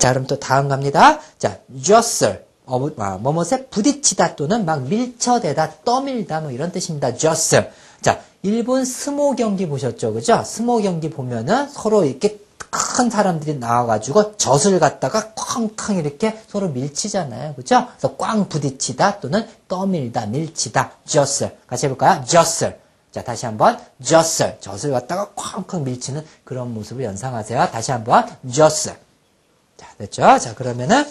자, 그럼 또 다음 갑니다. 자, jostle. 어, 아, 뭐뭇에 부딪히다 또는 막 밀쳐대다, 떠밀다 뭐 이런 뜻입니다. jostle. 자, 일본 스모 경기 보셨죠? 그죠? 스모 경기 보면은 서로 이렇게 큰 사람들이 나와가지고 젖을 갖다가 쾅쾅 이렇게 서로 밀치잖아요. 그죠? 그래서 꽝 부딪히다 또는 떠밀다, 밀치다, jostle. 같이 해볼까요? jostle. 자, 다시 한번 jostle. 젖을 갖다가 쾅쾅 밀치는 그런 모습을 연상하세요. 다시 한번 jostle. 자, 됐죠? 자, 그러면은